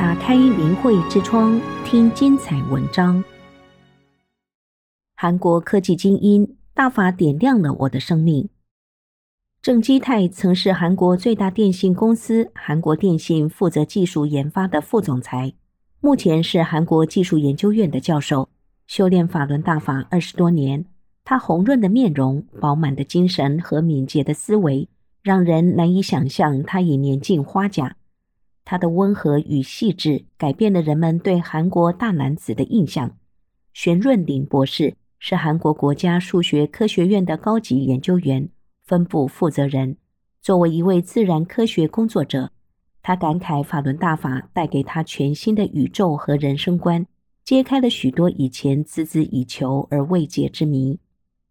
打开灵慧之窗，听精彩文章。韩国科技精英大法点亮了我的生命。郑基泰曾是韩国最大电信公司韩国电信负责技术研发的副总裁，目前是韩国技术研究院的教授。修炼法轮大法二十多年，他红润的面容、饱满的精神和敏捷的思维，让人难以想象他已年近花甲。他的温和与细致改变了人们对韩国大男子的印象。玄润林博士是韩国国家数学科学院的高级研究员、分部负责人。作为一位自然科学工作者，他感慨法轮大法带给他全新的宇宙和人生观，揭开了许多以前孜孜以求而未解之谜。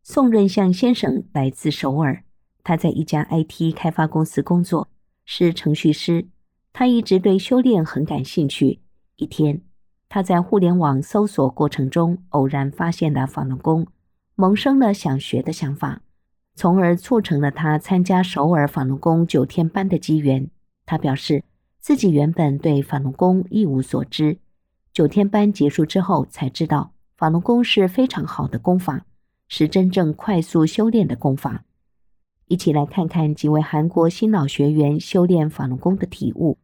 宋润相先生来自首尔，他在一家 IT 开发公司工作，是程序师。他一直对修炼很感兴趣。一天，他在互联网搜索过程中偶然发现了法轮功，萌生了想学的想法，从而促成了他参加首尔法轮功九天班的机缘。他表示自己原本对法轮功一无所知，九天班结束之后才知道法轮功是非常好的功法，是真正快速修炼的功法。一起来看看几位韩国新老学员修炼法轮功的体悟。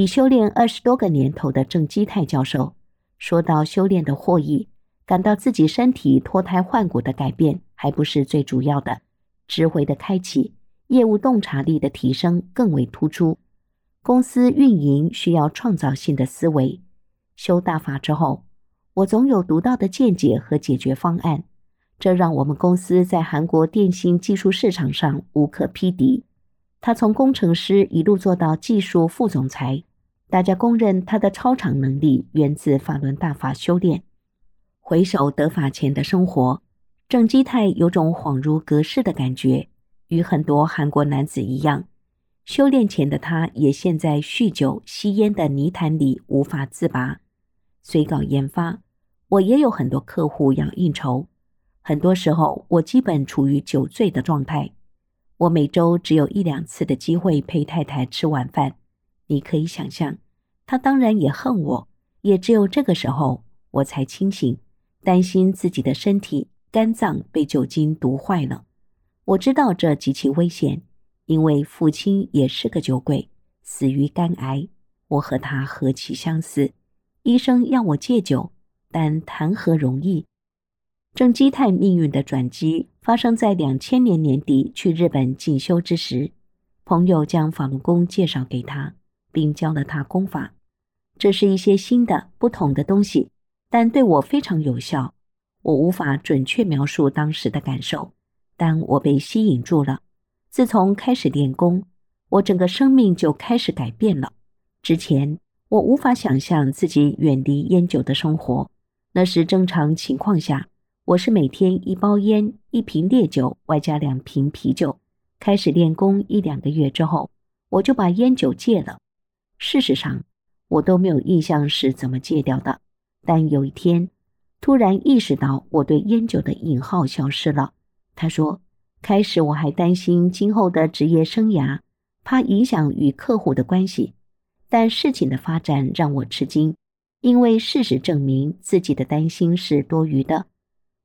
已修炼二十多个年头的郑基泰教授，说到修炼的获益，感到自己身体脱胎换骨的改变还不是最主要的，智慧的开启，业务洞察力的提升更为突出。公司运营需要创造性的思维。修大法之后，我总有独到的见解和解决方案，这让我们公司在韩国电信技术市场上无可匹敌。他从工程师一路做到技术副总裁，大家公认他的超常能力源自法轮大法修炼。回首得法前的生活，郑基泰有种恍如隔世的感觉，与很多韩国男子一样。修炼前的他，也陷在酗酒、吸烟的泥潭里无法自拔。随稿研发，我也有很多客户要应酬，很多时候我基本处于酒醉的状态。我每周只有一两次的机会陪太太吃晚饭。你可以想象，他当然也恨我，也只有这个时候我才清醒，担心自己的身体肝脏被酒精毒坏了。我知道这极其危险。因为父亲也是个酒鬼，死于肝癌。我和他何其相似，医生要我戒酒，但谈何容易？郑基泰命运的转机发生在两千年年底去日本进修之时，朋友将法轮功介绍给他，并教了他功法。这是一些新的、不同的东西，但对我非常有效。我无法准确描述当时的感受，但我被吸引住了。自从开始练功，我整个生命就开始改变了。之前我无法想象自己远离烟酒的生活，那时正常情况下，我是每天一包烟、一瓶烈酒，外加两瓶啤酒。开始练功一两个月之后，我就把烟酒戒了。事实上，我都没有印象是怎么戒掉的。但有一天，突然意识到我对烟酒的瘾号消失了。他说。开始我还担心今后的职业生涯，怕影响与客户的关系，但事情的发展让我吃惊，因为事实证明自己的担心是多余的。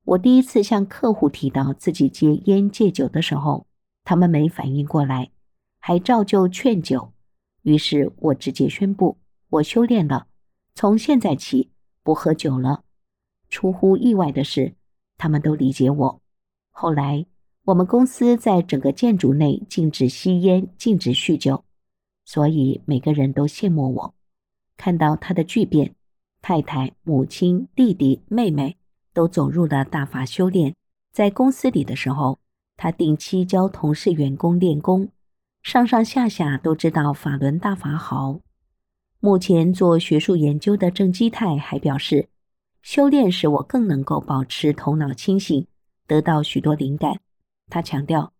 我第一次向客户提到自己戒烟戒酒的时候，他们没反应过来，还照旧劝酒。于是我直接宣布我修炼了，从现在起不喝酒了。出乎意外的是，他们都理解我。后来。我们公司在整个建筑内禁止吸烟，禁止酗酒，所以每个人都羡慕我。看到他的巨变，太太、母亲、弟弟、妹妹都走入了大法修炼。在公司里的时候，他定期教同事员工练功，上上下下都知道法轮大法好。目前做学术研究的郑基泰还表示，修炼使我更能够保持头脑清醒，得到许多灵感。他强调，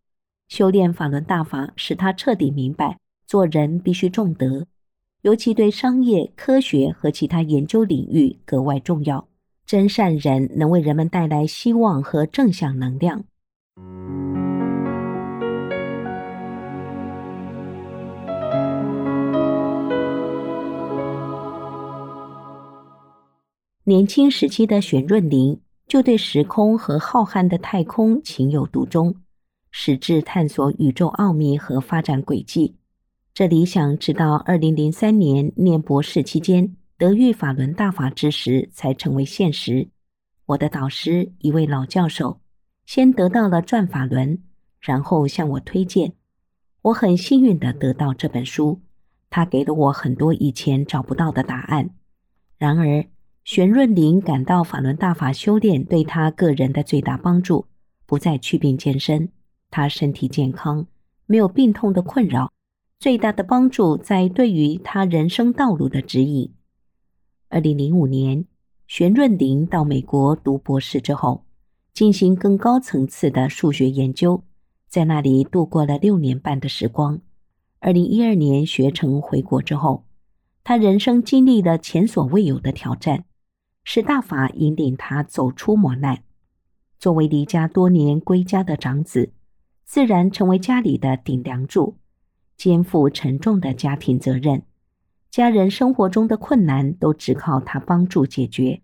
修炼法轮大法使他彻底明白，做人必须重德，尤其对商业、科学和其他研究领域格外重要。真善人能为人们带来希望和正向能量。年轻时期的玄润林就对时空和浩瀚的太空情有独钟，矢志探索宇宙奥秘和发展轨迹。这理想直到二零零三年念博士期间得遇法轮大法之时才成为现实。我的导师一位老教授先得到了《转法轮》，然后向我推荐。我很幸运地得到这本书，他给了我很多以前找不到的答案。然而，玄润林感到法轮大法修炼对他个人的最大帮助，不再去病健身，他身体健康，没有病痛的困扰。最大的帮助在对于他人生道路的指引。二零零五年，玄润林到美国读博士之后，进行更高层次的数学研究，在那里度过了六年半的时光。二零一二年学成回国之后，他人生经历了前所未有的挑战。是大法引领他走出磨难。作为离家多年归家的长子，自然成为家里的顶梁柱，肩负沉重的家庭责任。家人生活中的困难都只靠他帮助解决，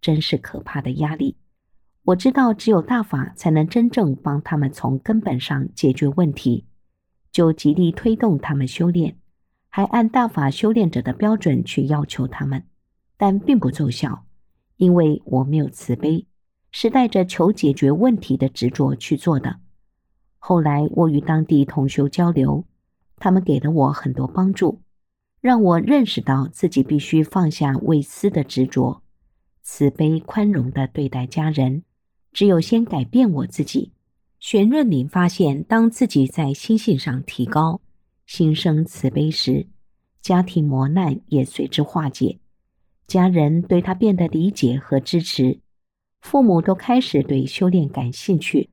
真是可怕的压力。我知道，只有大法才能真正帮他们从根本上解决问题，就极力推动他们修炼，还按大法修炼者的标准去要求他们，但并不奏效。因为我没有慈悲，是带着求解决问题的执着去做的。后来我与当地同修交流，他们给了我很多帮助，让我认识到自己必须放下为私的执着，慈悲宽容的对待家人。只有先改变我自己。玄润林发现，当自己在心性上提高，心生慈悲时，家庭磨难也随之化解。家人对他变得理解和支持，父母都开始对修炼感兴趣。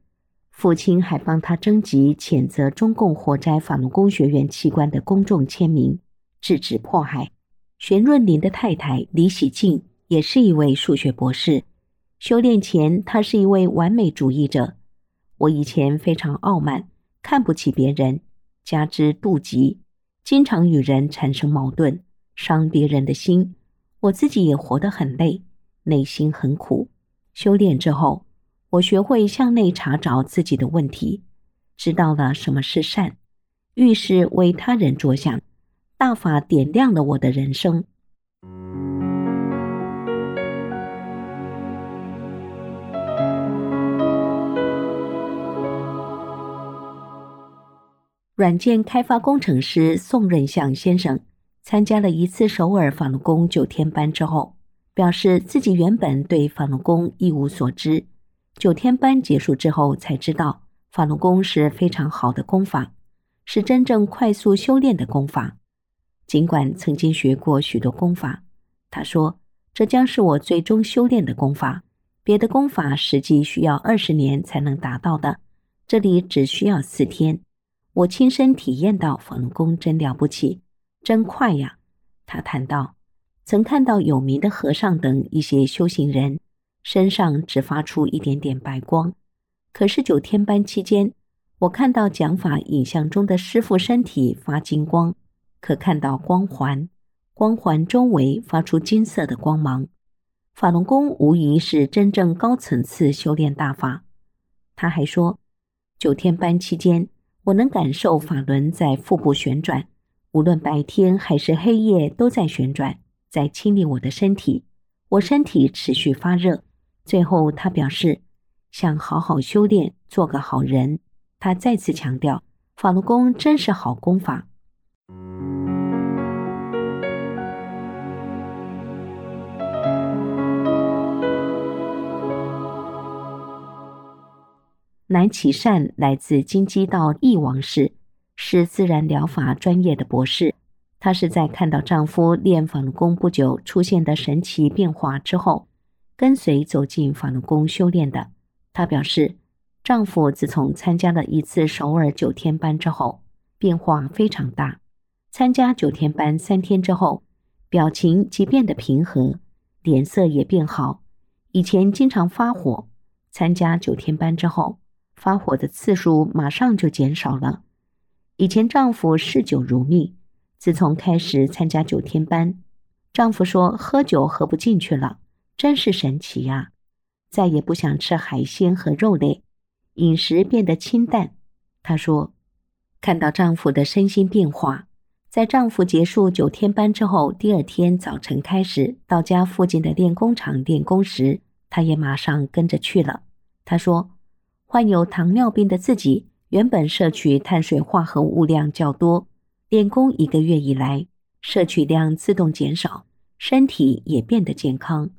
父亲还帮他征集谴责中共火灾法轮功学员器官的公众签名，制止迫害。玄润林的太太李喜静也是一位数学博士。修炼前，她是一位完美主义者。我以前非常傲慢，看不起别人，加之妒忌，经常与人产生矛盾，伤别人的心。我自己也活得很累，内心很苦。修炼之后，我学会向内查找自己的问题，知道了什么是善，遇事为他人着想。大法点亮了我的人生。软件开发工程师宋润相先生。参加了一次首尔法轮功九天班之后，表示自己原本对法轮功一无所知。九天班结束之后，才知道法轮功是非常好的功法，是真正快速修炼的功法。尽管曾经学过许多功法，他说这将是我最终修炼的功法。别的功法实际需要二十年才能达到的，这里只需要四天。我亲身体验到法轮功真了不起。真快呀！他谈到，曾看到有名的和尚等一些修行人身上只发出一点点白光，可是九天班期间，我看到讲法影像中的师父身体发金光，可看到光环，光环周围发出金色的光芒。法轮功无疑是真正高层次修炼大法。他还说，九天班期间，我能感受法轮在腹部旋转。无论白天还是黑夜，都在旋转，在清理我的身体。我身体持续发热。最后，他表示想好好修炼，做个好人。他再次强调，法轮功真是好功法。南启善来自京畿道义王市。是自然疗法专业的博士，她是在看到丈夫练法轮功不久出现的神奇变化之后，跟随走进法轮功修炼的。她表示，丈夫自从参加了一次首尔九天班之后，变化非常大。参加九天班三天之后，表情即变得平和，脸色也变好，以前经常发火，参加九天班之后，发火的次数马上就减少了。以前丈夫嗜酒如命，自从开始参加九天班，丈夫说喝酒喝不进去了，真是神奇呀！再也不想吃海鲜和肉类，饮食变得清淡。她说，看到丈夫的身心变化。在丈夫结束九天班之后，第二天早晨开始到家附近的练功场练功时，她也马上跟着去了。她说：“患有糖尿病的自己，原本摄取碳水化合物量较多，练功一个月以来，摄取量自动减少，身体也变得健康。”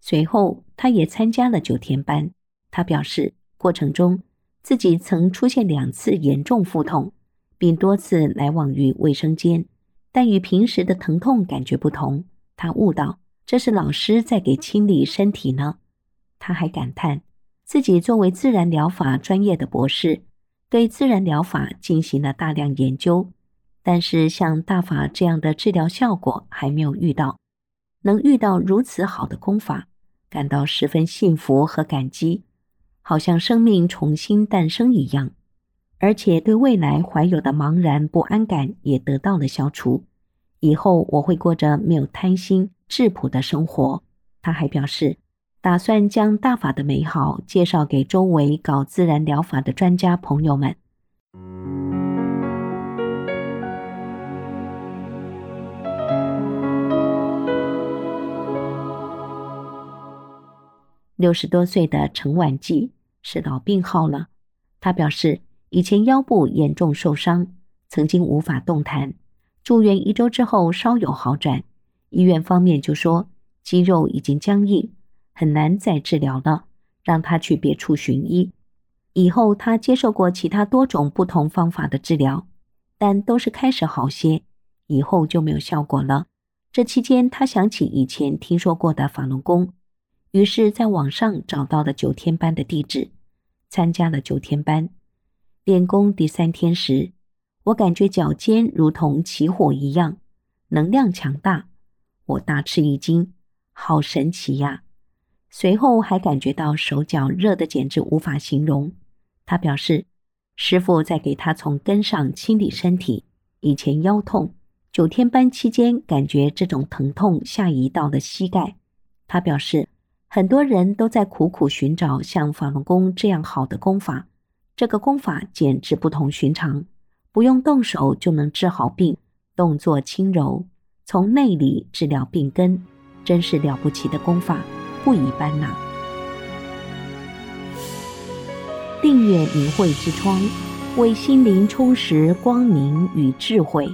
随后，他也参加了九天班。他表示，过程中自己曾出现两次严重腹痛。并多次来往于卫生间，但与平时的疼痛感觉不同。他悟到这是老师在给清理身体呢。他还感叹自己作为自然疗法专业的博士，对自然疗法进行了大量研究，但是像大法这样的治疗效果还没有遇到。能遇到如此好的功法，感到十分幸福和感激，好像生命重新诞生一样。而且对未来怀有的茫然不安感也得到了消除。以后我会过着没有贪心、质朴的生活。他还表示，打算将大法的美好介绍给周围搞自然疗法的专家朋友们。六十多岁的陈婉季是老病号了，他表示。以前腰部严重受伤，曾经无法动弹，住院一周之后稍有好转。医院方面就说肌肉已经僵硬，很难再治疗了，让他去别处寻医。以后他接受过其他多种不同方法的治疗，但都是开始好些，以后就没有效果了。这期间，他想起以前听说过的法轮功，于是在网上找到了九天班的地址，参加了九天班。练功第三天时，我感觉脚尖如同起火一样，能量强大，我大吃一惊，好神奇呀！随后还感觉到手脚热得简直无法形容。他表示，师父在给他从根上清理身体。以前腰痛，九天班期间感觉这种疼痛下移到了膝盖。他表示，很多人都在苦苦寻找像法轮功这样好的功法。这个功法简直不同寻常，不用动手就能治好病，动作轻柔，从内里治疗病根，真是了不起的功法，不一般呐！订阅明慧之窗，为心灵充实光明与智慧。